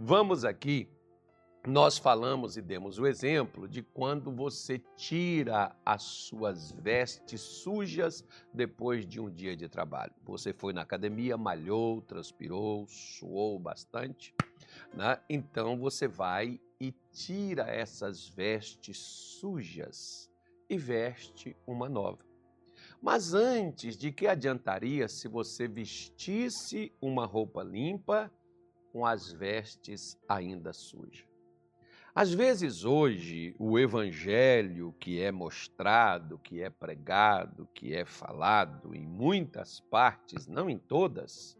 vamos aqui, nós falamos e demos o exemplo de quando você tira as suas vestes sujas depois de um dia de trabalho. Você foi na academia, malhou, transpirou, suou bastante, né? então você vai e tira essas vestes sujas e veste uma nova. Mas antes, de que adiantaria se você vestisse uma roupa limpa com as vestes ainda sujas? Às vezes, hoje, o evangelho que é mostrado, que é pregado, que é falado em muitas partes, não em todas,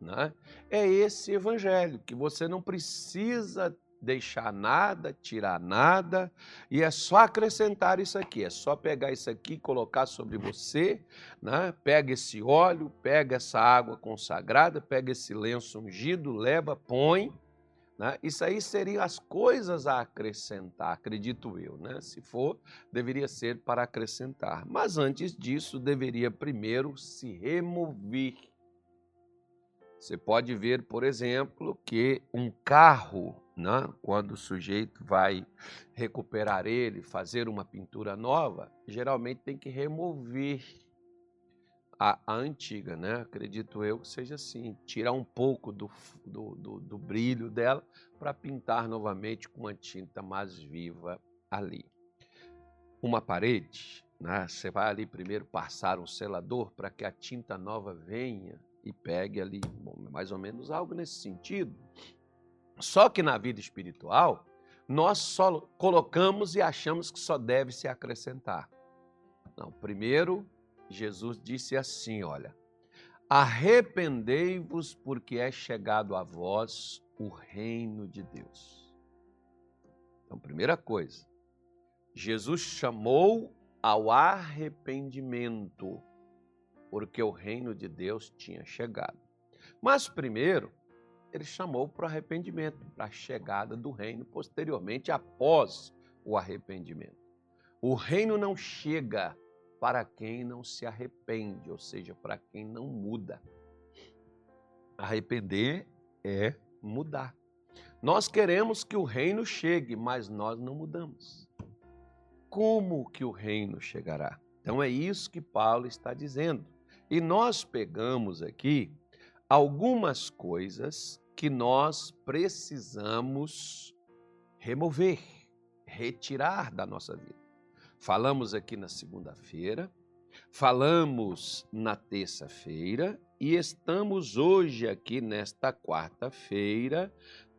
né? é esse evangelho que você não precisa deixar nada, tirar nada, e é só acrescentar isso aqui, é só pegar isso aqui, colocar sobre você, né? pega esse óleo, pega essa água consagrada, pega esse lenço ungido, leva, põe, né? Isso aí seriam as coisas a acrescentar, acredito eu. Né? Se for, deveria ser para acrescentar. Mas antes disso, deveria primeiro se remover. Você pode ver, por exemplo, que um carro né? quando o sujeito vai recuperar ele, fazer uma pintura nova, geralmente tem que remover a, a antiga, né? acredito eu que seja assim, tirar um pouco do, do, do, do brilho dela para pintar novamente com uma tinta mais viva ali. Uma parede, né? você vai ali primeiro passar um selador para que a tinta nova venha e pegue ali, bom, mais ou menos algo nesse sentido. Só que na vida espiritual, nós só colocamos e achamos que só deve se acrescentar. Não, primeiro, Jesus disse assim: olha, arrependei-vos, porque é chegado a vós o reino de Deus. Então, primeira coisa, Jesus chamou ao arrependimento, porque o reino de Deus tinha chegado. Mas primeiro, ele chamou para o arrependimento, para a chegada do reino posteriormente, após o arrependimento. O reino não chega para quem não se arrepende, ou seja, para quem não muda. Arrepender é mudar. Nós queremos que o reino chegue, mas nós não mudamos. Como que o reino chegará? Então é isso que Paulo está dizendo. E nós pegamos aqui algumas coisas que nós precisamos remover, retirar da nossa vida. Falamos aqui na segunda-feira, falamos na terça-feira e estamos hoje aqui nesta quarta-feira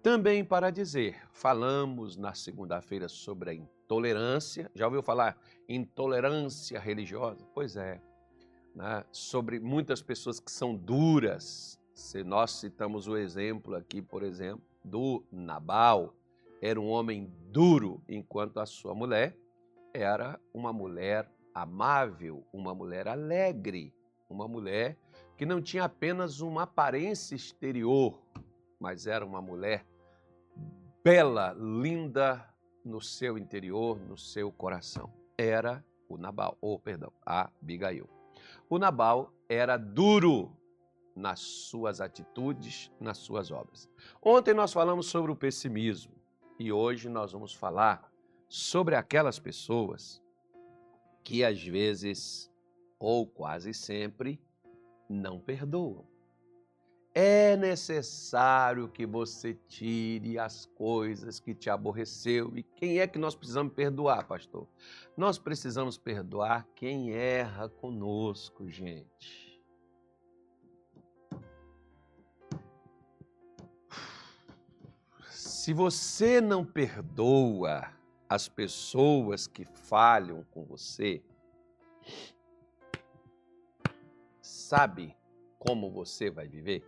também para dizer. Falamos na segunda-feira sobre a intolerância. Já ouviu falar intolerância religiosa? Pois é né, sobre muitas pessoas que são duras. Se nós citamos o exemplo aqui, por exemplo, do Nabal, era um homem duro, enquanto a sua mulher era uma mulher amável, uma mulher alegre, uma mulher que não tinha apenas uma aparência exterior, mas era uma mulher bela, linda no seu interior, no seu coração. Era o Nabal, ou oh, perdão, a Abigail. O Nabal era duro nas suas atitudes, nas suas obras. Ontem nós falamos sobre o pessimismo e hoje nós vamos falar sobre aquelas pessoas que às vezes, ou quase sempre, não perdoam. É necessário que você tire as coisas que te aborreceu. E quem é que nós precisamos perdoar, pastor? Nós precisamos perdoar quem erra conosco, gente. Se você não perdoa as pessoas que falham com você, sabe como você vai viver?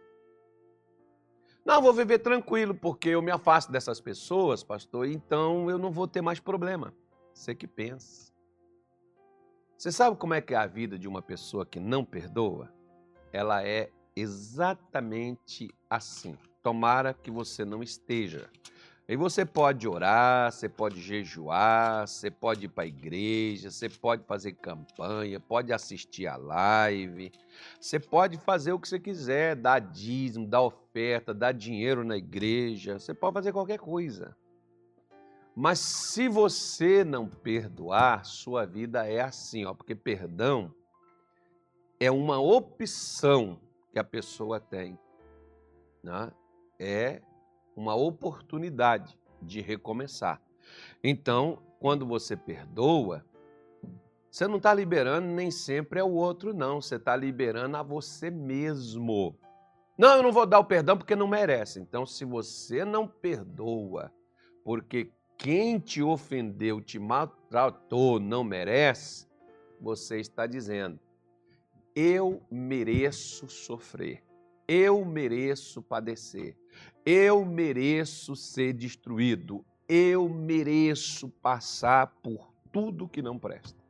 Não, vou viver tranquilo, porque eu me afasto dessas pessoas, pastor, então eu não vou ter mais problema. Você que pensa. Você sabe como é que é a vida de uma pessoa que não perdoa? Ela é exatamente assim. Tomara que você não esteja. Aí você pode orar, você pode jejuar, você pode ir para a igreja, você pode fazer campanha, pode assistir a live, você pode fazer o que você quiser, dar dízimo, dar oferta, dar dinheiro na igreja, você pode fazer qualquer coisa. Mas se você não perdoar, sua vida é assim, ó, porque perdão é uma opção que a pessoa tem. Né? É uma oportunidade de recomeçar. Então, quando você perdoa, você não está liberando nem sempre é o outro, não. Você está liberando a você mesmo. Não, eu não vou dar o perdão porque não merece. Então, se você não perdoa porque quem te ofendeu, te maltratou, não merece, você está dizendo: eu mereço sofrer, eu mereço padecer, eu mereço ser destruído. Eu mereço passar por tudo que não presta.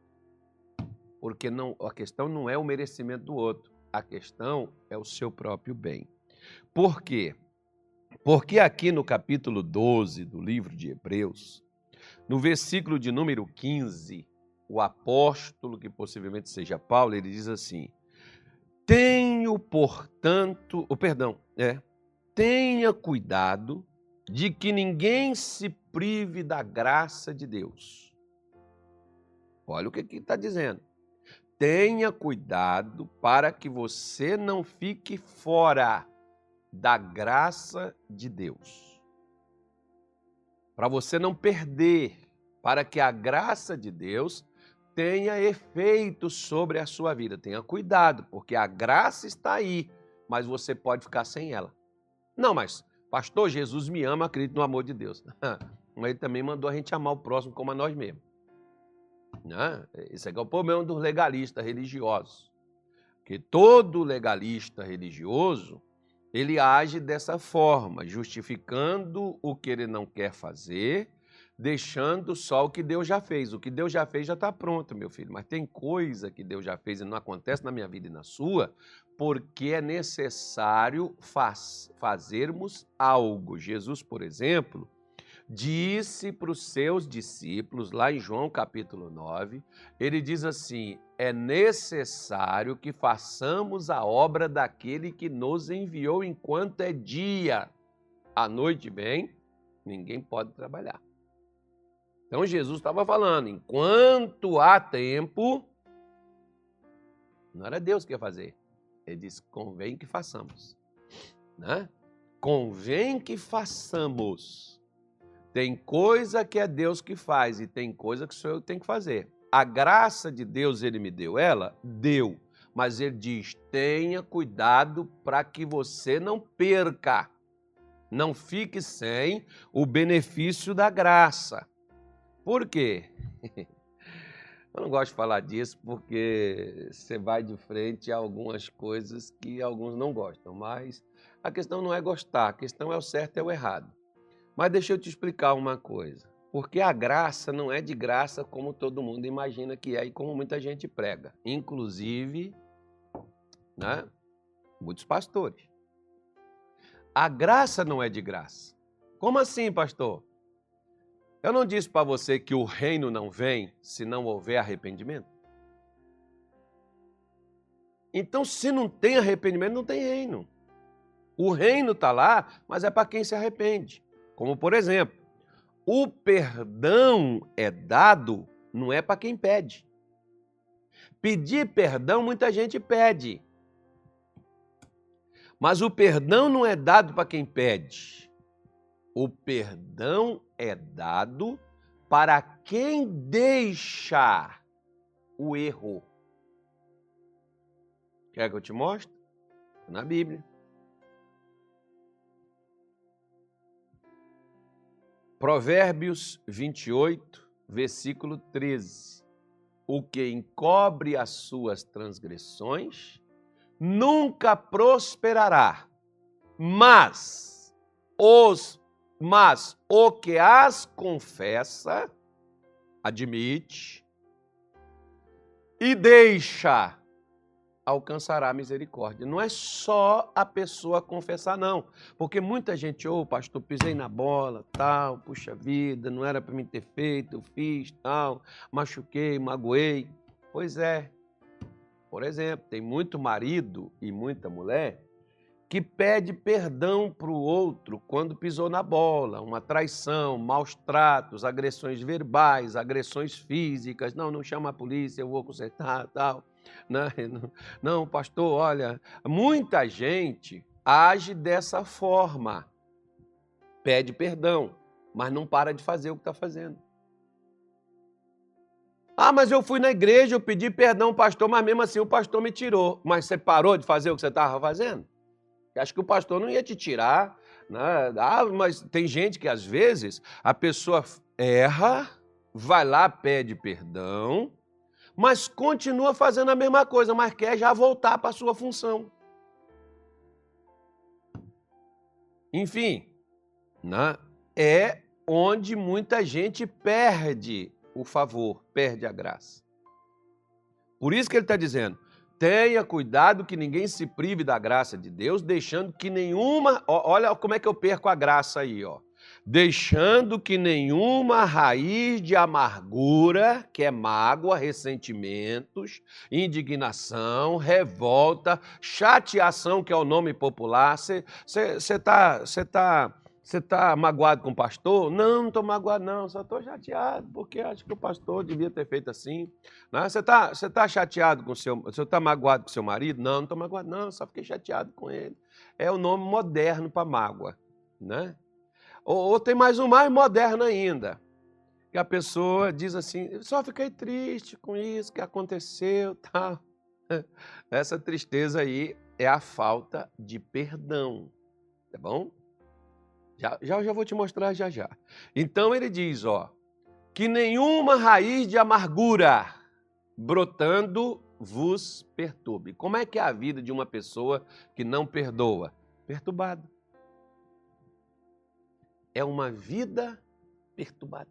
Porque não, a questão não é o merecimento do outro, a questão é o seu próprio bem. Por quê? Porque aqui no capítulo 12 do livro de Hebreus, no versículo de número 15, o apóstolo, que possivelmente seja Paulo, ele diz assim: Tenho, portanto, o perdão, é, tenha cuidado de que ninguém se prive da graça de Deus. Olha o que está dizendo. Tenha cuidado para que você não fique fora da graça de Deus. Para você não perder, para que a graça de Deus tenha efeito sobre a sua vida. Tenha cuidado, porque a graça está aí, mas você pode ficar sem ela. Não, mas, pastor, Jesus me ama, acredito no amor de Deus. Mas ele também mandou a gente amar o próximo como a nós mesmos. Né? Esse é, é o problema dos legalistas religiosos. Que todo legalista religioso, ele age dessa forma, justificando o que ele não quer fazer, deixando só o que Deus já fez. O que Deus já fez já está pronto, meu filho. Mas tem coisa que Deus já fez e não acontece na minha vida e na sua, porque é necessário faz, fazermos algo. Jesus, por exemplo, disse para os seus discípulos, lá em João capítulo 9, ele diz assim: é necessário que façamos a obra daquele que nos enviou enquanto é dia. A noite vem, ninguém pode trabalhar. Então Jesus estava falando: enquanto há tempo, não era Deus que ia fazer. Ele disse: convém que façamos. Né? Convém que façamos. Tem coisa que é Deus que faz e tem coisa que sou eu que tenho que fazer. A graça de Deus, ele me deu ela? Deu. Mas ele diz: tenha cuidado para que você não perca. Não fique sem o benefício da graça. Por quê? Eu não gosto de falar disso porque você vai de frente a algumas coisas que alguns não gostam, mas a questão não é gostar, a questão é o certo e o errado. Mas deixa eu te explicar uma coisa. Porque a graça não é de graça como todo mundo imagina que é e como muita gente prega. Inclusive, né, muitos pastores. A graça não é de graça. Como assim, pastor? Eu não disse para você que o reino não vem se não houver arrependimento? Então, se não tem arrependimento, não tem reino. O reino está lá, mas é para quem se arrepende. Como, por exemplo, o perdão é dado, não é para quem pede. Pedir perdão, muita gente pede. Mas o perdão não é dado para quem pede. O perdão é dado para quem deixa o erro. Quer que eu te mostre? Na Bíblia. Provérbios 28, versículo 13. O que encobre as suas transgressões nunca prosperará, mas os mas o que as confessa, admite e deixa alcançará misericórdia. Não é só a pessoa confessar, não. Porque muita gente, ô, oh, pastor, pisei na bola, tal, puxa vida, não era para mim ter feito, eu fiz, tal, machuquei, magoei. Pois é. Por exemplo, tem muito marido e muita mulher que pede perdão para o outro quando pisou na bola, uma traição, maus tratos, agressões verbais, agressões físicas. Não, não chama a polícia, eu vou consertar, tal. Não, não, pastor, olha, muita gente age dessa forma. Pede perdão, mas não para de fazer o que está fazendo. Ah, mas eu fui na igreja, eu pedi perdão ao pastor, mas mesmo assim o pastor me tirou. Mas você parou de fazer o que você estava fazendo? Acho que o pastor não ia te tirar. Né? Ah, mas tem gente que às vezes a pessoa erra, vai lá, pede perdão, mas continua fazendo a mesma coisa, mas quer já voltar para a sua função. Enfim, né? é onde muita gente perde o favor, perde a graça. Por isso que ele está dizendo: tenha cuidado que ninguém se prive da graça de Deus, deixando que nenhuma. Olha como é que eu perco a graça aí, ó deixando que nenhuma raiz de amargura, que é mágoa, ressentimentos, indignação, revolta, chateação, que é o nome popular. Você está você tá, você tá magoado com o pastor? Não, não estou magoado, não, só estou chateado, porque acho que o pastor devia ter feito assim. Né? Você está você tá chateado com o seu. Você está magoado com seu marido? Não, não estou magoado, não, só fiquei chateado com ele. É o nome moderno para mágoa. Né? Ou, ou tem mais um mais moderno ainda, que a pessoa diz assim: só fiquei triste com isso que aconteceu, tal. Essa tristeza aí é a falta de perdão, tá bom? Já, já, já vou te mostrar já já. Então ele diz, ó, que nenhuma raiz de amargura brotando vos perturbe. Como é que é a vida de uma pessoa que não perdoa? Perturbada é uma vida perturbada.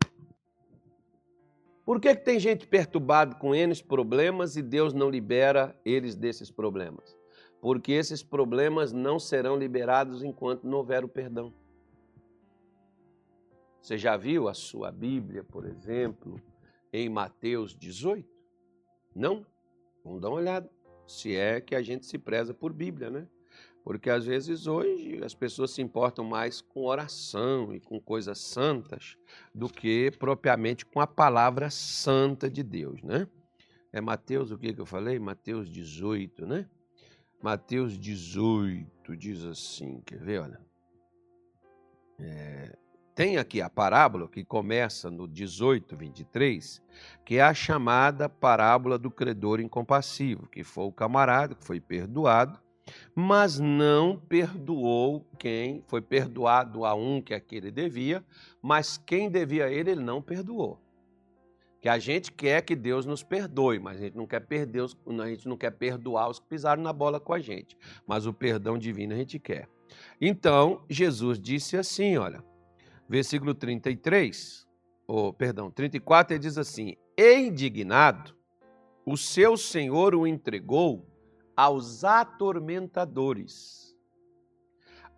Por que, que tem gente perturbada com N problemas e Deus não libera eles desses problemas? Porque esses problemas não serão liberados enquanto não houver o perdão. Você já viu a sua Bíblia, por exemplo, em Mateus 18? Não? Vamos dar uma olhada. Se é que a gente se preza por Bíblia, né? Porque às vezes hoje as pessoas se importam mais com oração e com coisas santas do que propriamente com a palavra santa de Deus, né? É Mateus, o que, que eu falei? Mateus 18, né? Mateus 18 diz assim, quer ver, olha. É, tem aqui a parábola que começa no 18, 23, que é a chamada parábola do credor incompassivo, que foi o camarada que foi perdoado mas não perdoou quem foi perdoado a um que aquele devia, mas quem devia a ele, ele não perdoou. Que a gente quer que Deus nos perdoe, mas a gente não quer perder os, a gente não quer perdoar os que pisaram na bola com a gente, mas o perdão divino a gente quer. Então, Jesus disse assim, olha, versículo 33, ou perdão, 34, ele diz assim: "Indignado, o seu Senhor o entregou aos atormentadores,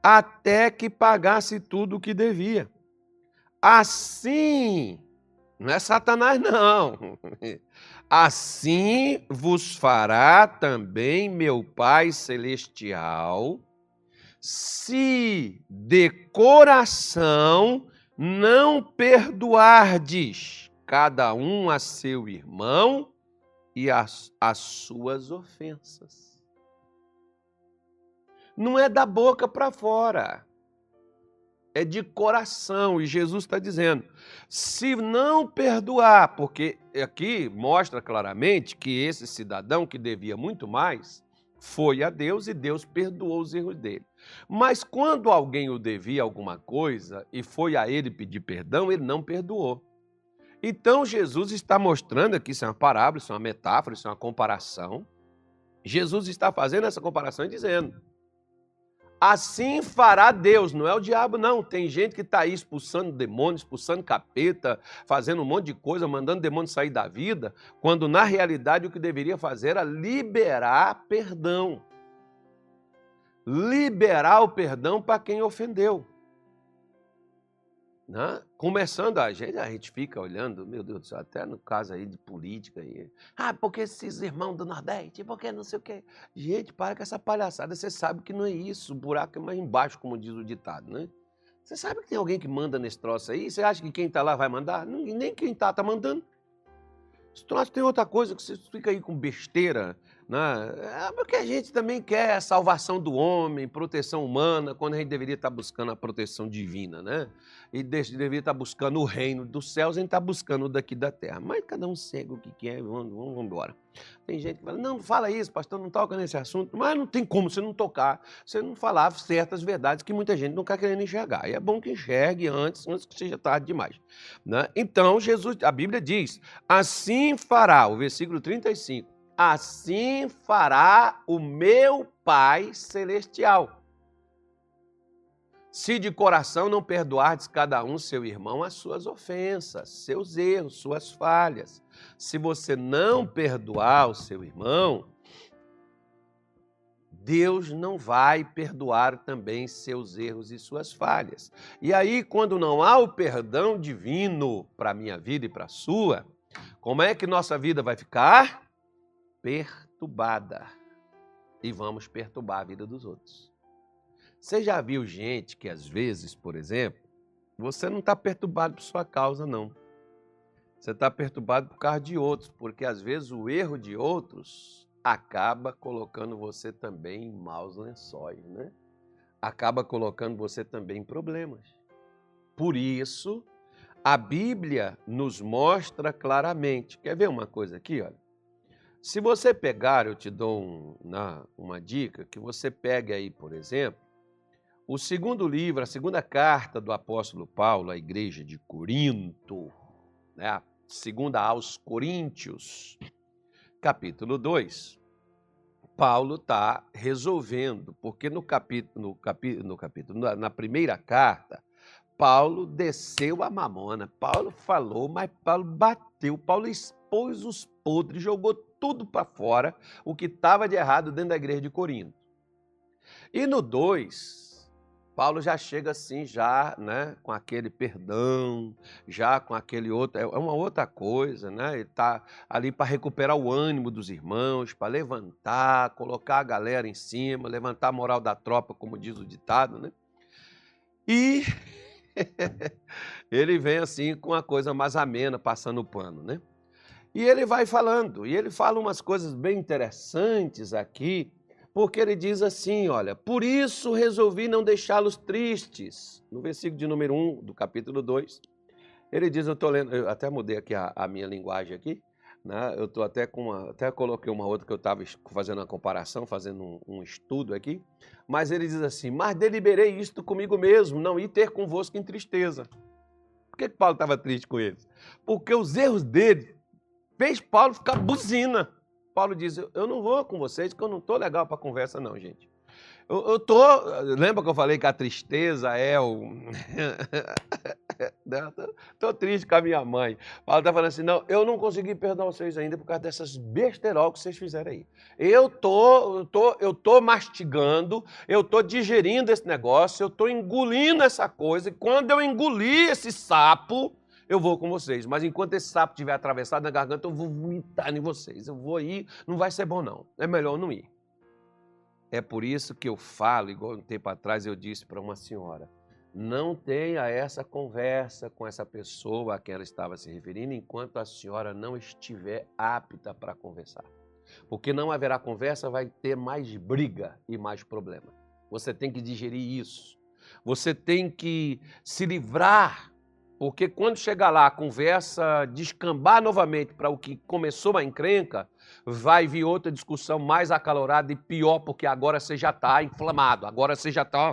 até que pagasse tudo o que devia. Assim, não é Satanás, não. Assim vos fará também meu Pai Celestial, se de coração não perdoardes cada um a seu irmão e as, as suas ofensas não é da boca para fora, é de coração. E Jesus está dizendo: se não perdoar, porque aqui mostra claramente que esse cidadão que devia muito mais foi a Deus e Deus perdoou os erros dele. Mas quando alguém o devia alguma coisa e foi a ele pedir perdão, ele não perdoou. Então Jesus está mostrando aqui, isso é uma parábola, isso é uma metáfora, isso é uma comparação. Jesus está fazendo essa comparação e dizendo: Assim fará Deus, não é o diabo, não. Tem gente que está aí expulsando demônios, expulsando capeta, fazendo um monte de coisa, mandando demônio sair da vida, quando na realidade o que deveria fazer era liberar perdão. Liberar o perdão para quem ofendeu. Né? Começando a gente, a gente fica olhando, meu Deus do céu, até no caso aí de política. Aí, ah, porque esses irmãos do Nordeste, porque não sei o quê. Gente, para com essa palhaçada, você sabe que não é isso, o buraco é mais embaixo, como diz o ditado, né? Você sabe que tem alguém que manda nesse troço aí? Você acha que quem está lá vai mandar? Nem quem está, está mandando. Esse troço tem outra coisa que você fica aí com besteira, né? É porque a gente também quer a salvação do homem, proteção humana, quando a gente deveria estar buscando a proteção divina, né? E deveria estar buscando o reino dos céus, a gente está buscando o daqui da terra. Mas cada um segue o que quer, vamos, vamos, vamos embora. Tem gente que fala, não, não fala isso, pastor, não toca nesse assunto. Mas não tem como você não tocar, você não falar certas verdades que muita gente não está querendo enxergar. E é bom que enxergue antes, antes que seja tarde demais. Né? Então, Jesus, a Bíblia diz, assim fará, o versículo 35, assim fará o meu Pai Celestial. Se de coração não perdoardes cada um seu irmão as suas ofensas, seus erros, suas falhas. Se você não perdoar o seu irmão, Deus não vai perdoar também seus erros e suas falhas. E aí, quando não há o perdão divino para a minha vida e para a sua, como é que nossa vida vai ficar? Perturbada. E vamos perturbar a vida dos outros. Você já viu gente que, às vezes, por exemplo, você não está perturbado por sua causa, não. Você está perturbado por causa de outros, porque às vezes o erro de outros acaba colocando você também em maus lençóis, né? Acaba colocando você também em problemas. Por isso, a Bíblia nos mostra claramente. Quer ver uma coisa aqui, olha? Se você pegar, eu te dou um, na, uma dica, que você pegue aí, por exemplo, o segundo livro, a segunda carta do apóstolo Paulo à igreja de Corinto, né, a segunda aos Coríntios, capítulo 2. Paulo está resolvendo, porque no capítulo, no capítulo, no capítulo na, na primeira carta, Paulo desceu a mamona. Paulo falou, mas Paulo bateu, Paulo expôs os podres, jogou tudo para fora o que estava de errado dentro da igreja de Corinto. E no 2, Paulo já chega assim, já, né, com aquele perdão, já com aquele outro, é uma outra coisa, né? Ele está ali para recuperar o ânimo dos irmãos, para levantar, colocar a galera em cima, levantar a moral da tropa, como diz o ditado, né? E ele vem assim com a coisa mais amena, passando o pano, né? E ele vai falando, e ele fala umas coisas bem interessantes aqui, porque ele diz assim: olha, por isso resolvi não deixá-los tristes. No versículo de número 1 do capítulo 2, ele diz: eu estou lendo, eu até mudei aqui a, a minha linguagem aqui, né? eu estou até com uma, até coloquei uma outra que eu estava fazendo uma comparação, fazendo um, um, estudo aqui, mas ele diz assim: mas deliberei isto comigo mesmo, não ir ter convosco em tristeza. Por que, que Paulo estava triste com eles? Porque os erros dele fez Paulo ficar buzina. Paulo diz: Eu não vou com vocês, porque eu não estou legal para conversa, não, gente. Eu, eu tô. Lembra que eu falei que a tristeza é o. Estou triste com a minha mãe. Paulo está falando assim: não, eu não consegui perdoar vocês ainda por causa dessas besterol que vocês fizeram aí. Eu tô, tô, eu tô mastigando, eu tô digerindo esse negócio, eu tô engolindo essa coisa, e quando eu engolir esse sapo, eu vou com vocês. Mas enquanto esse sapo estiver atravessado na garganta, eu vou vomitar em vocês. Eu vou ir, não vai ser bom não. É melhor não ir. É por isso que eu falo, igual um tempo atrás eu disse para uma senhora, não tenha essa conversa com essa pessoa a quem ela estava se referindo enquanto a senhora não estiver apta para conversar. Porque não haverá conversa, vai ter mais briga e mais problema. Você tem que digerir isso. Você tem que se livrar porque quando chegar lá, a conversa descambar novamente para o que começou a encrenca, vai vir outra discussão mais acalorada e pior, porque agora você já está inflamado, agora você já está.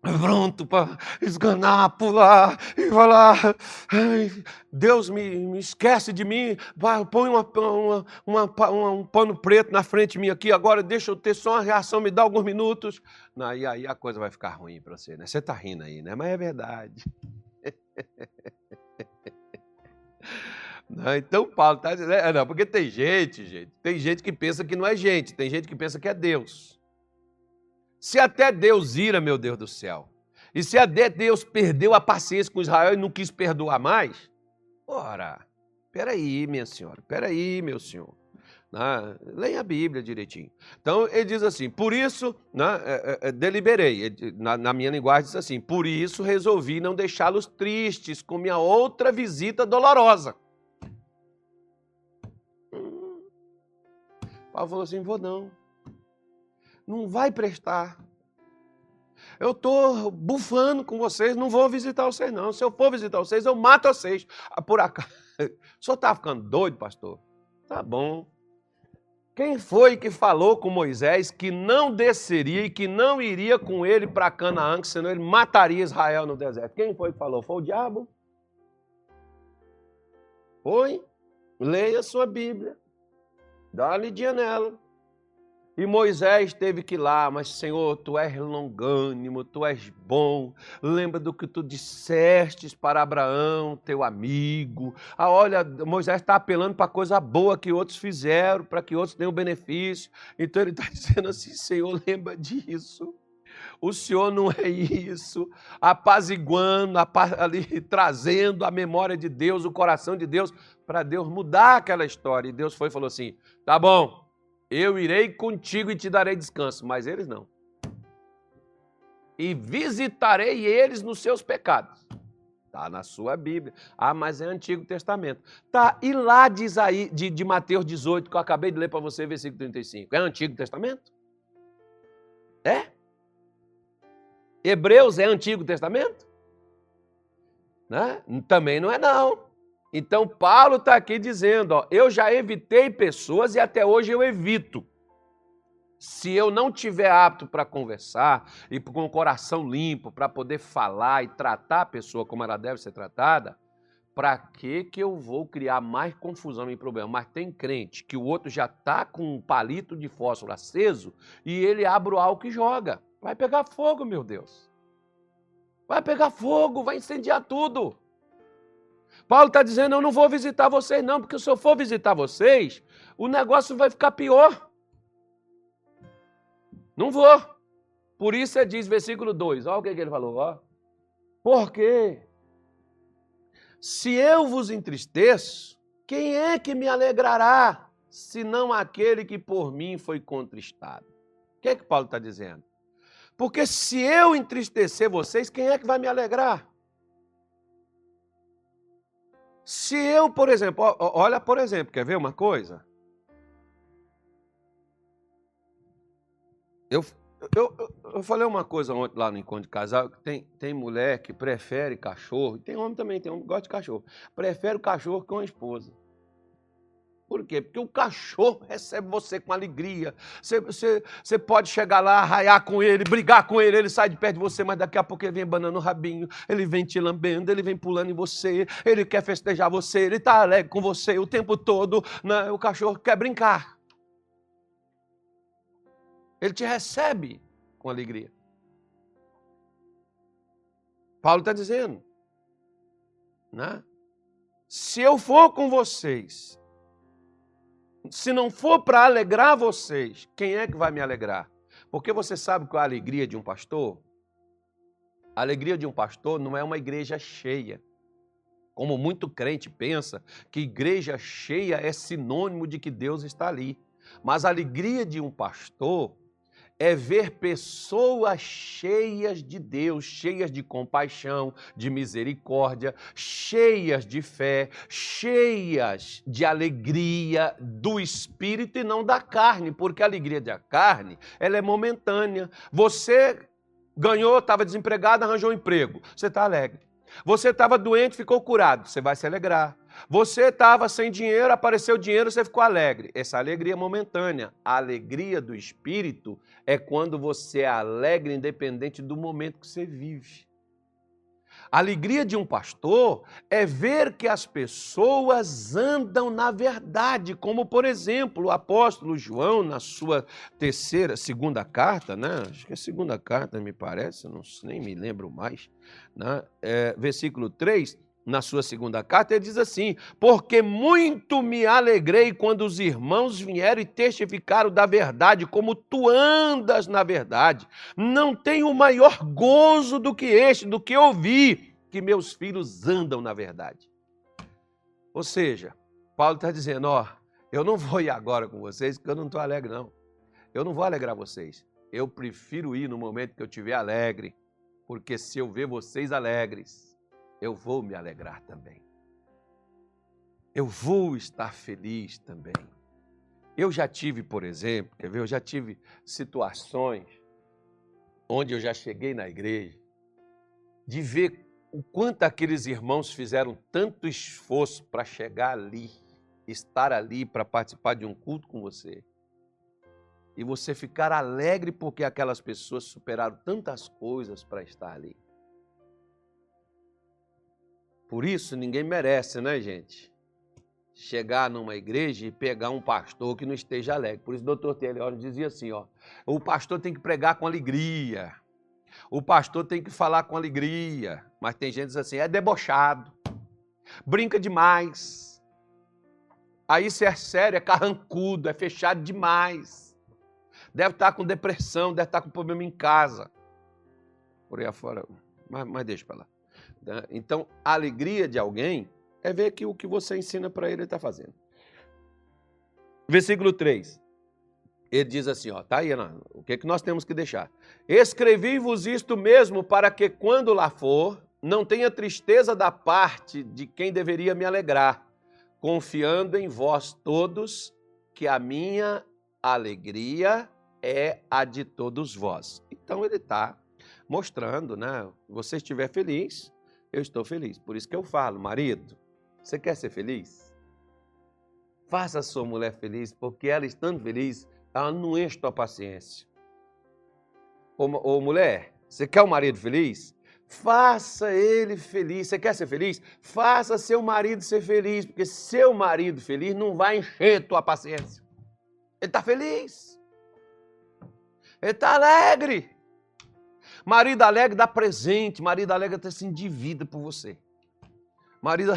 pronto para esganar, pular e falar: Deus me, me, esquece de mim, põe uma, uma, uma, um pano preto na frente mim aqui, agora deixa eu ter só uma reação, me dá alguns minutos. E aí a coisa vai ficar ruim para você, né? Você está rindo aí, né? Mas é verdade. Não, então Paulo está dizendo, é, não, porque tem gente, gente, tem gente que pensa que não é gente, tem gente que pensa que é Deus. Se até Deus ira, meu Deus do céu, e se até Deus perdeu a paciência com Israel e não quis perdoar mais, ora, peraí, minha senhora, peraí, meu senhor. Né? Leia a Bíblia direitinho. Então, ele diz assim: por isso, né, é, é, é deliberei. Na, na, minha linguagem, diz assim: por isso resolvi não deixá-los tristes com minha outra visita dolorosa. Hum. Paulo falou assim: vou não não vai prestar. Eu estou bufando com vocês, não vou visitar vocês, não. Se eu for visitar vocês, eu mato vocês. Ah, por acaso. O senhor está ficando doido, pastor? Tá bom. Quem foi que falou com Moisés que não desceria e que não iria com ele para Canaã, que senão ele mataria Israel no deserto? Quem foi que falou? Foi o diabo? Foi? Leia sua Bíblia. Dá uma lidinha nela. E Moisés teve que ir lá, mas Senhor, tu és longânimo, tu és bom. Lembra do que tu dissestes para Abraão, teu amigo. Ah, olha, Moisés está apelando para coisa boa que outros fizeram, para que outros tenham benefício. Então ele está dizendo assim: Senhor, lembra disso. O Senhor não é isso, apaziguando, ali, trazendo a memória de Deus, o coração de Deus, para Deus mudar aquela história. E Deus foi e falou assim: tá bom, eu irei contigo e te darei descanso, mas eles não. E visitarei eles nos seus pecados. Está na sua Bíblia. Ah, mas é Antigo Testamento. Tá, e lá diz aí, de, de Mateus 18, que eu acabei de ler para você, versículo 35. É Antigo Testamento? É? Hebreus é Antigo Testamento? Né? Também não é não. Então, Paulo está aqui dizendo: ó, eu já evitei pessoas e até hoje eu evito. Se eu não tiver apto para conversar e com o coração limpo para poder falar e tratar a pessoa como ela deve ser tratada, para que que eu vou criar mais confusão e problema? Mas tem crente que o outro já está com um palito de fósforo aceso e ele abre o álcool e joga. Vai pegar fogo, meu Deus. Vai pegar fogo, vai incendiar tudo. Paulo está dizendo: Eu não vou visitar vocês, não, porque se eu for visitar vocês, o negócio vai ficar pior. Não vou. Por isso ele diz, versículo 2, olha o que ele falou, ó. Porque se eu vos entristeço, quem é que me alegrará, senão aquele que por mim foi contristado? O que é que Paulo está dizendo? Porque se eu entristecer vocês, quem é que vai me alegrar? Se eu, por exemplo, olha, por exemplo, quer ver uma coisa? Eu, eu, eu falei uma coisa ontem lá no encontro de casal, tem, tem mulher que prefere cachorro, tem homem também, tem homem que gosta de cachorro, prefere o cachorro que uma esposa. Por quê? Porque o cachorro recebe você com alegria. Você, você, você pode chegar lá, arraiar com ele, brigar com ele, ele sai de perto de você, mas daqui a pouco ele vem banando o rabinho, ele vem te lambendo, ele vem pulando em você, ele quer festejar você, ele está alegre com você o tempo todo. Né? O cachorro quer brincar. Ele te recebe com alegria. Paulo está dizendo, né? Se eu for com vocês se não for para alegrar vocês, quem é que vai me alegrar? Porque você sabe qual é a alegria de um pastor? A alegria de um pastor não é uma igreja cheia. Como muito crente pensa que igreja cheia é sinônimo de que Deus está ali. Mas a alegria de um pastor é ver pessoas cheias de Deus, cheias de compaixão, de misericórdia, cheias de fé, cheias de alegria do espírito e não da carne, porque a alegria da carne, ela é momentânea. Você ganhou, estava desempregado, arranjou um emprego. Você está alegre. Você estava doente, ficou curado, você vai se alegrar. Você estava sem dinheiro, apareceu dinheiro, você ficou alegre. Essa alegria é momentânea. A alegria do espírito é quando você é alegre, independente do momento que você vive. A alegria de um pastor é ver que as pessoas andam na verdade, como por exemplo o apóstolo João, na sua terceira, segunda carta, né? acho que é segunda carta, me parece, não, nem me lembro mais, né? é, versículo 3 na sua segunda carta, ele diz assim: Porque muito me alegrei quando os irmãos vieram e testificaram da verdade, como tu andas na verdade. Não tenho maior gozo do que este, do que ouvir que meus filhos andam na verdade. Ou seja, Paulo está dizendo: Ó, eu não vou ir agora com vocês, porque eu não estou alegre, não. Eu não vou alegrar vocês. Eu prefiro ir no momento que eu estiver alegre, porque se eu ver vocês alegres, eu vou me alegrar também. Eu vou estar feliz também. Eu já tive, por exemplo, quer ver? Eu já tive situações onde eu já cheguei na igreja de ver o quanto aqueles irmãos fizeram tanto esforço para chegar ali, estar ali para participar de um culto com você. E você ficar alegre porque aquelas pessoas superaram tantas coisas para estar ali. Por isso, ninguém merece, né, gente? Chegar numa igreja e pegar um pastor que não esteja alegre. Por isso, o doutor Teleório dizia assim: ó, o pastor tem que pregar com alegria. O pastor tem que falar com alegria. Mas tem gente que diz assim: é debochado, brinca demais. Aí, se é sério, é carrancudo, é fechado demais. Deve estar com depressão, deve estar com problema em casa. Por aí afora. Mas, mas deixa para lá. Né? Então, a alegria de alguém é ver que o que você ensina para ele, está fazendo. Versículo 3. Ele diz assim, ó, tá aí, o que, que nós temos que deixar? Escrevi-vos isto mesmo para que quando lá for, não tenha tristeza da parte de quem deveria me alegrar, confiando em vós todos que a minha alegria é a de todos vós. Então ele está mostrando, né? Você estiver feliz, eu estou feliz. Por isso que eu falo, marido, você quer ser feliz? Faça a sua mulher feliz, porque ela estando feliz, ela não enche tua paciência. Ô, ô mulher, você quer o um marido feliz? Faça ele feliz. Você quer ser feliz? Faça seu marido ser feliz, porque seu marido feliz não vai encher tua paciência. Ele está feliz. Ele está alegre. Marido alegre dá presente, marido alegre até se endivida por você. Marido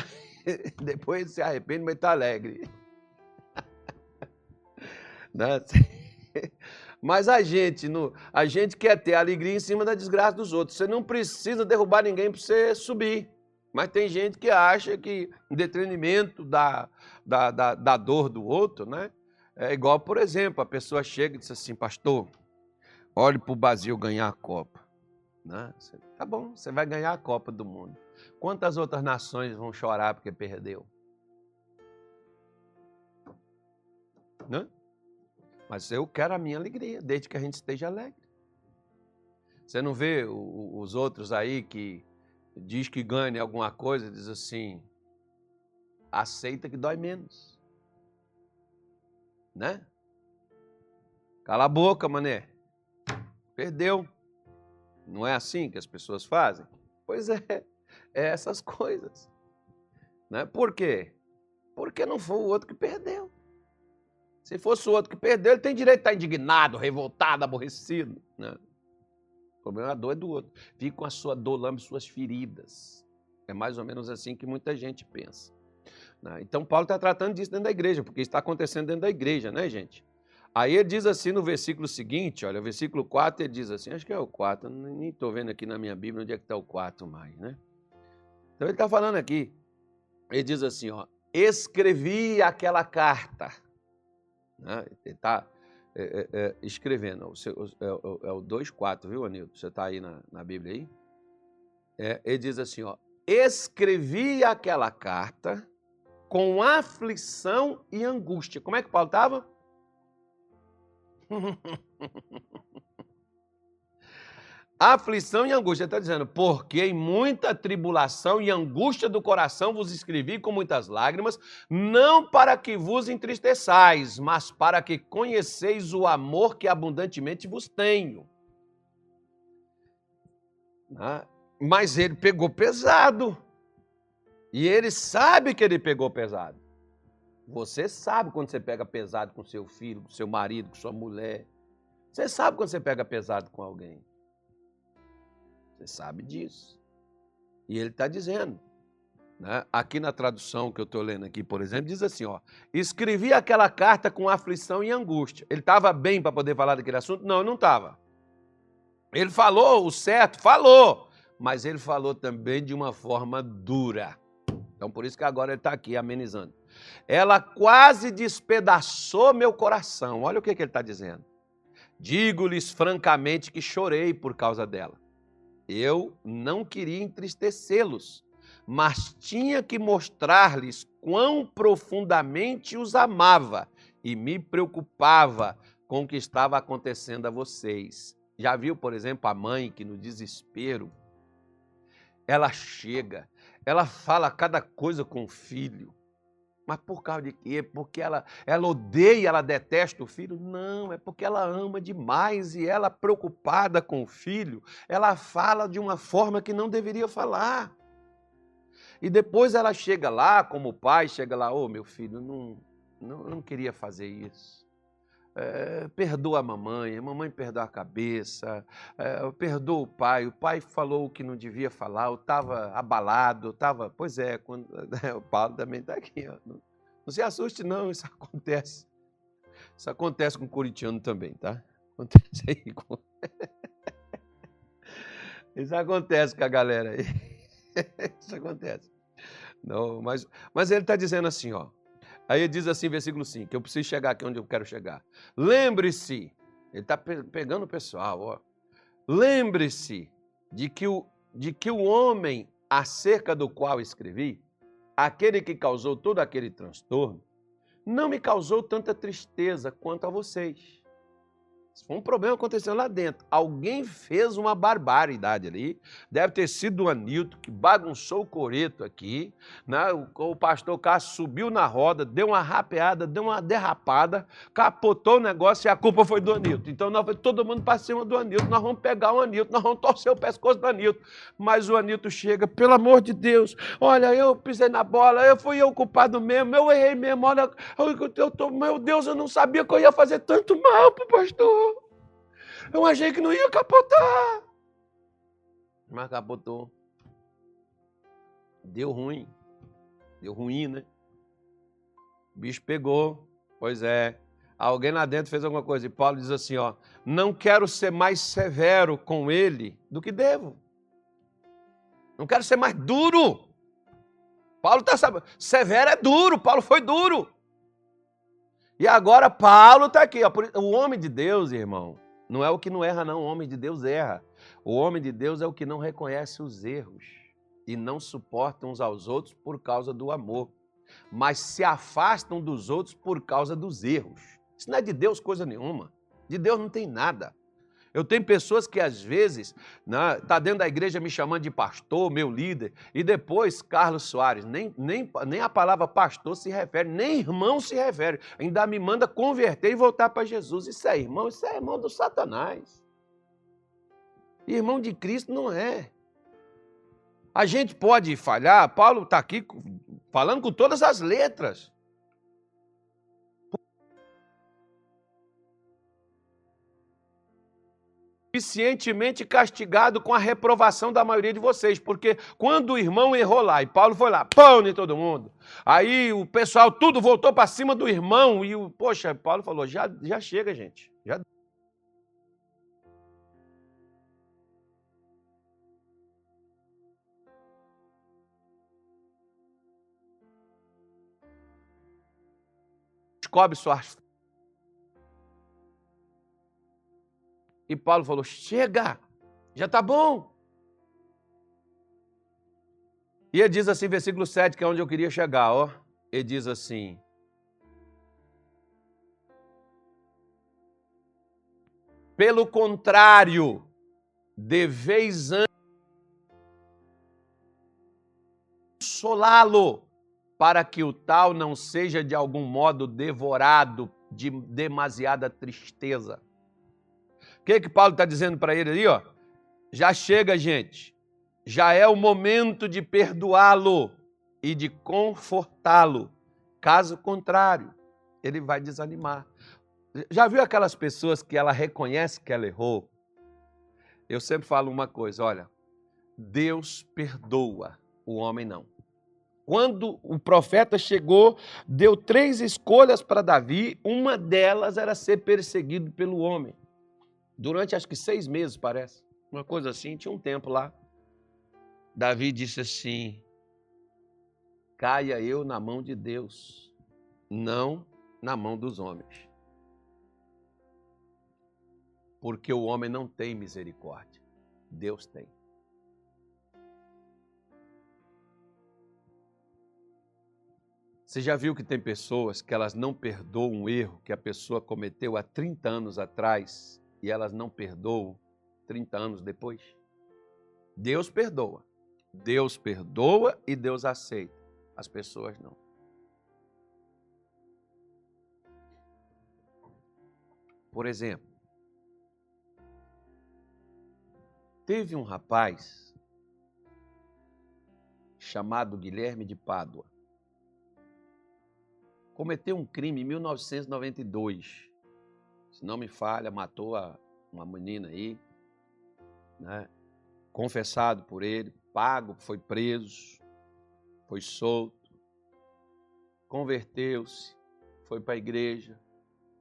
depois se arrepende, mas está alegre. Né? Mas a gente, a gente quer ter alegria em cima da desgraça dos outros. Você não precisa derrubar ninguém para você subir. Mas tem gente que acha que em detrimento da, da, da, da dor do outro, né? É igual, por exemplo, a pessoa chega e diz assim, pastor, olhe para o Brasil ganhar a Copa. Né? Tá bom, você vai ganhar a Copa do Mundo. Quantas outras nações vão chorar porque perdeu? Né? Mas eu quero a minha alegria, desde que a gente esteja alegre. Você não vê os outros aí que diz que ganha alguma coisa, diz assim, aceita que dói menos. Né? Cala a boca, mané. Perdeu. Não é assim que as pessoas fazem? Pois é, é essas coisas. Né? Por quê? Porque não foi o outro que perdeu. Se fosse o outro que perdeu, ele tem direito a estar indignado, revoltado, aborrecido. Né? O problema a dor é do outro. Fique com a sua dor, lambe suas feridas. É mais ou menos assim que muita gente pensa. Né? Então, Paulo está tratando disso dentro da igreja, porque isso está acontecendo dentro da igreja, né, gente? Aí ele diz assim no versículo seguinte, olha, o versículo 4, ele diz assim, acho que é o 4, nem estou vendo aqui na minha Bíblia onde é que está o 4 mais, né? Então ele está falando aqui, ele diz assim, ó, escrevi aquela carta, né? ele está é, é, é, escrevendo, é, é, é o 2,4, viu, Anildo? Você está aí na, na Bíblia aí? É, ele diz assim, ó, escrevi aquela carta com aflição e angústia. Como é que Paulo estava? aflição e angústia. Está dizendo, porque em muita tribulação e angústia do coração vos escrevi com muitas lágrimas, não para que vos entristeçais, mas para que conheceis o amor que abundantemente vos tenho. Ah, mas ele pegou pesado. E ele sabe que ele pegou pesado. Você sabe quando você pega pesado com seu filho, com seu marido, com sua mulher. Você sabe quando você pega pesado com alguém. Você sabe disso. E ele está dizendo. Né? Aqui na tradução que eu estou lendo aqui, por exemplo, diz assim: ó, escrevi aquela carta com aflição e angústia. Ele estava bem para poder falar daquele assunto? Não, não estava. Ele falou o certo, falou, mas ele falou também de uma forma dura. Então, por isso que agora ele está aqui amenizando. Ela quase despedaçou meu coração. Olha o que, que ele está dizendo. Digo-lhes francamente que chorei por causa dela. Eu não queria entristecê-los, mas tinha que mostrar-lhes quão profundamente os amava e me preocupava com o que estava acontecendo a vocês. Já viu, por exemplo, a mãe que no desespero ela chega, ela fala cada coisa com o filho. Mas por causa de quê? Porque ela, ela odeia, ela detesta o filho? Não, é porque ela ama demais e ela, preocupada com o filho, ela fala de uma forma que não deveria falar. E depois ela chega lá, como o pai chega lá, ô oh, meu filho, não, não, não queria fazer isso é, perdoa a mamãe, a mamãe perdoa a cabeça, é, perdoa o pai, o pai falou o que não devia falar, eu estava abalado, estava. Pois é, quando, né, o Paulo também está aqui. Ó, não, não, se assuste, não, isso acontece. Isso acontece com o corintiano também, tá? Acontece aí com. Isso acontece com a galera aí. Isso acontece. Não, mas, mas ele está dizendo assim, ó. Aí ele diz assim, versículo 5, que eu preciso chegar aqui onde eu quero chegar. Lembre-se, ele está pegando o pessoal, ó. Lembre-se de, que o, de que o homem acerca do qual escrevi, aquele que causou todo aquele transtorno, não me causou tanta tristeza quanto a vocês. Foi um problema acontecendo lá dentro. Alguém fez uma barbaridade ali. Deve ter sido o Anilton que bagunçou o coreto aqui. Né? O, o pastor Cássio subiu na roda, deu uma rapeada, deu uma derrapada, capotou o negócio e a culpa foi do Anilton. Então nós fomos todo mundo para cima do Anilton. Nós vamos pegar o Anilton, nós vamos torcer o pescoço do Anilton. Mas o Anilton chega, pelo amor de Deus, olha, eu pisei na bola, eu fui eu culpado mesmo, eu errei mesmo, olha, eu, eu tô, meu Deus, eu não sabia que eu ia fazer tanto mal pro pastor. Eu achei que não ia capotar. Mas capotou. Deu ruim. Deu ruim, né? O bicho pegou. Pois é. Alguém lá dentro fez alguma coisa. E Paulo diz assim: ó, não quero ser mais severo com ele do que devo. Não quero ser mais duro. Paulo está sabendo. Severo é duro. Paulo foi duro. E agora Paulo está aqui. Ó, o homem de Deus, irmão, não é o que não erra, não. O homem de Deus erra. O homem de Deus é o que não reconhece os erros e não suporta uns aos outros por causa do amor, mas se afastam dos outros por causa dos erros. Isso não é de Deus coisa nenhuma. De Deus não tem nada. Eu tenho pessoas que às vezes né, tá dentro da igreja me chamando de pastor, meu líder, e depois Carlos Soares, nem, nem, nem a palavra pastor se refere, nem irmão se refere, ainda me manda converter e voltar para Jesus. Isso é irmão, isso é irmão do Satanás. Irmão de Cristo não é. A gente pode falhar, Paulo está aqui falando com todas as letras. Suficientemente castigado com a reprovação da maioria de vocês, porque quando o irmão errou lá e Paulo foi lá, pão em todo mundo, aí o pessoal tudo voltou para cima do irmão e o, poxa, Paulo falou, já, já chega, gente, já descobre suas E Paulo falou: chega, já está bom. E ele diz assim, versículo 7, que é onde eu queria chegar, ó. Ele diz assim: Pelo contrário, deveis consolá-lo, para que o tal não seja de algum modo devorado de demasiada tristeza. Que que Paulo está dizendo para ele ali, ó? Já chega, gente. Já é o momento de perdoá-lo e de confortá-lo. Caso contrário, ele vai desanimar. Já viu aquelas pessoas que ela reconhece que ela errou? Eu sempre falo uma coisa, olha, Deus perdoa, o homem não. Quando o profeta chegou, deu três escolhas para Davi, uma delas era ser perseguido pelo homem. Durante acho que seis meses, parece. Uma coisa assim, tinha um tempo lá. Davi disse assim: caia eu na mão de Deus, não na mão dos homens. Porque o homem não tem misericórdia, Deus tem. Você já viu que tem pessoas que elas não perdoam um erro que a pessoa cometeu há 30 anos atrás e elas não perdoam 30 anos depois? Deus perdoa. Deus perdoa e Deus aceita. As pessoas não. Por exemplo, teve um rapaz chamado Guilherme de Pádua. Cometeu um crime em 1992 se não me falha, matou a, uma menina aí, né? confessado por ele, pago, foi preso, foi solto, converteu-se, foi para a igreja,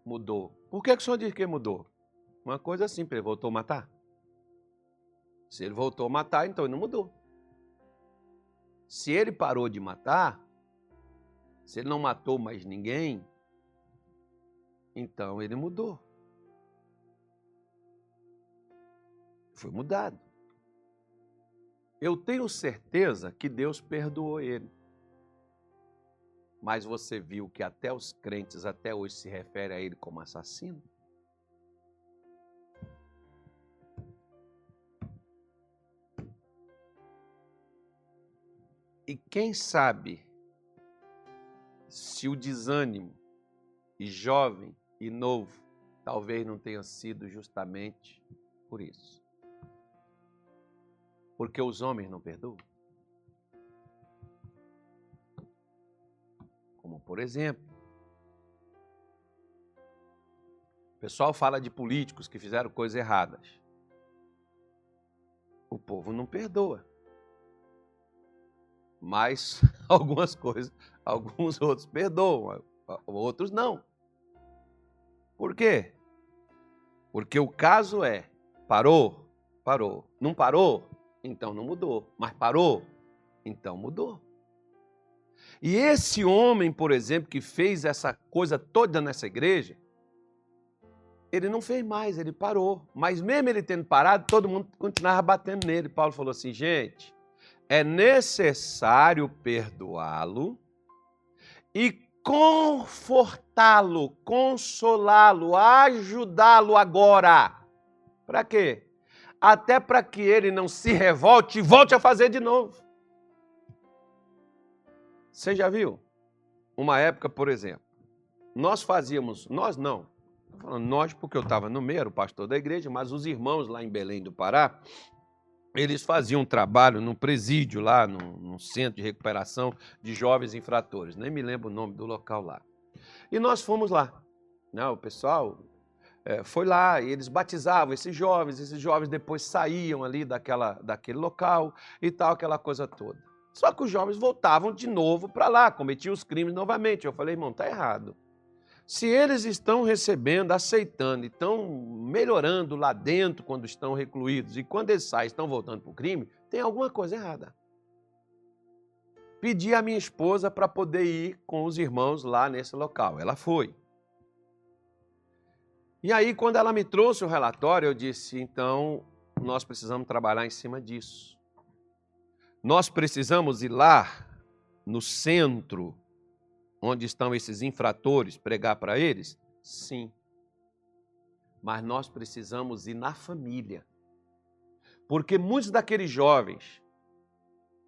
mudou. Por que, que o senhor diz que mudou? Uma coisa simples, ele voltou a matar. Se ele voltou a matar, então ele não mudou. Se ele parou de matar, se ele não matou mais ninguém, então ele mudou. Foi mudado. Eu tenho certeza que Deus perdoou ele. Mas você viu que até os crentes até hoje se referem a ele como assassino? E quem sabe se o desânimo, e jovem e novo, talvez não tenha sido justamente por isso. Porque os homens não perdoam. Como, por exemplo, o pessoal fala de políticos que fizeram coisas erradas. O povo não perdoa. Mas algumas coisas, alguns outros perdoam, outros não. Por quê? Porque o caso é: parou, parou. Não parou, então não mudou. Mas parou, então mudou. E esse homem, por exemplo, que fez essa coisa toda nessa igreja, ele não fez mais, ele parou. Mas mesmo ele tendo parado, todo mundo continuava batendo nele. Paulo falou assim: gente, é necessário perdoá-lo e confortá-lo, consolá-lo, ajudá-lo agora. Para quê? Até para que ele não se revolte e volte a fazer de novo. Você já viu? Uma época, por exemplo, nós fazíamos, nós não, nós porque eu estava no meio, era o pastor da igreja, mas os irmãos lá em Belém do Pará, eles faziam um trabalho num presídio lá, num, centro de recuperação de jovens infratores. Nem me lembro o nome do local lá. E nós fomos lá. Né? O pessoal é, foi lá e eles batizavam esses jovens. Esses jovens depois saíam ali daquela, daquele local e tal, aquela coisa toda. Só que os jovens voltavam de novo para lá, cometiam os crimes novamente. Eu falei, irmão, tá errado. Se eles estão recebendo, aceitando, estão melhorando lá dentro quando estão recluídos e quando eles saem estão voltando para o crime, tem alguma coisa errada. Pedi à minha esposa para poder ir com os irmãos lá nesse local. Ela foi. E aí, quando ela me trouxe o relatório, eu disse: então, nós precisamos trabalhar em cima disso. Nós precisamos ir lá no centro onde estão esses infratores, pregar para eles? Sim. Mas nós precisamos ir na família. Porque muitos daqueles jovens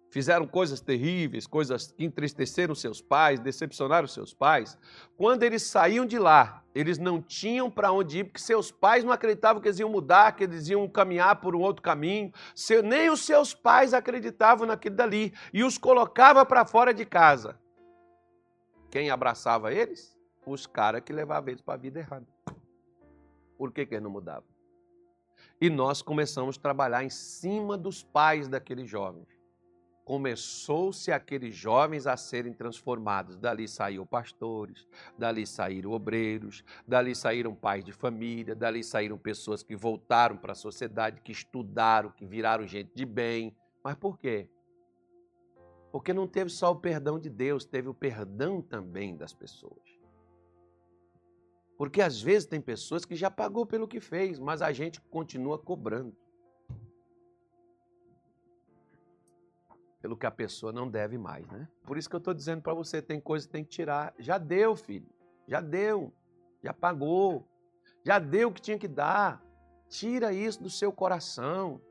fizeram coisas terríveis, coisas que entristeceram seus pais, decepcionaram seus pais. Quando eles saíam de lá, eles não tinham para onde ir, porque seus pais não acreditavam que eles iam mudar, que eles iam caminhar por um outro caminho. nem os seus pais acreditavam naquilo dali e os colocava para fora de casa. Quem abraçava eles? Os caras que levavam eles para a vida errada. Por que, que eles não mudavam? E nós começamos a trabalhar em cima dos pais daqueles jovens começou-se aqueles jovens a serem transformados. Dali saíram pastores, dali saíram obreiros, dali saíram pais de família, dali saíram pessoas que voltaram para a sociedade, que estudaram, que viraram gente de bem. Mas por quê? Porque não teve só o perdão de Deus, teve o perdão também das pessoas. Porque às vezes tem pessoas que já pagou pelo que fez, mas a gente continua cobrando. pelo que a pessoa não deve mais, né? Por isso que eu estou dizendo para você, tem coisa que tem que tirar. Já deu, filho. Já deu. Já pagou. Já deu o que tinha que dar. Tira isso do seu coração.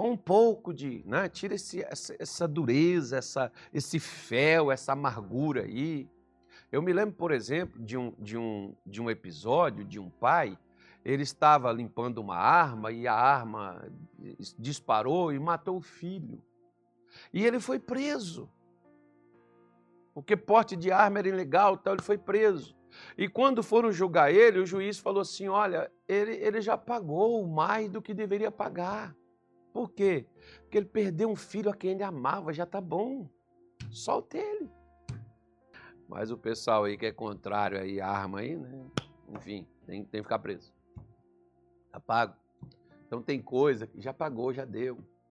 Um pouco de, né? Tira esse, essa, essa dureza, essa, esse fel, essa amargura aí. Eu me lembro, por exemplo, de um, de um, de um episódio de um pai. Ele estava limpando uma arma e a arma disparou e matou o filho. E ele foi preso. Porque porte de arma era ilegal, então ele foi preso. E quando foram julgar ele, o juiz falou assim: olha, ele, ele já pagou mais do que deveria pagar. Por quê? Porque ele perdeu um filho a quem ele amava, já está bom. Solte ele. Mas o pessoal aí que é contrário aí, arma aí, né? Enfim, tem, tem que ficar preso. Está pago. Então tem coisa que já pagou, já deu.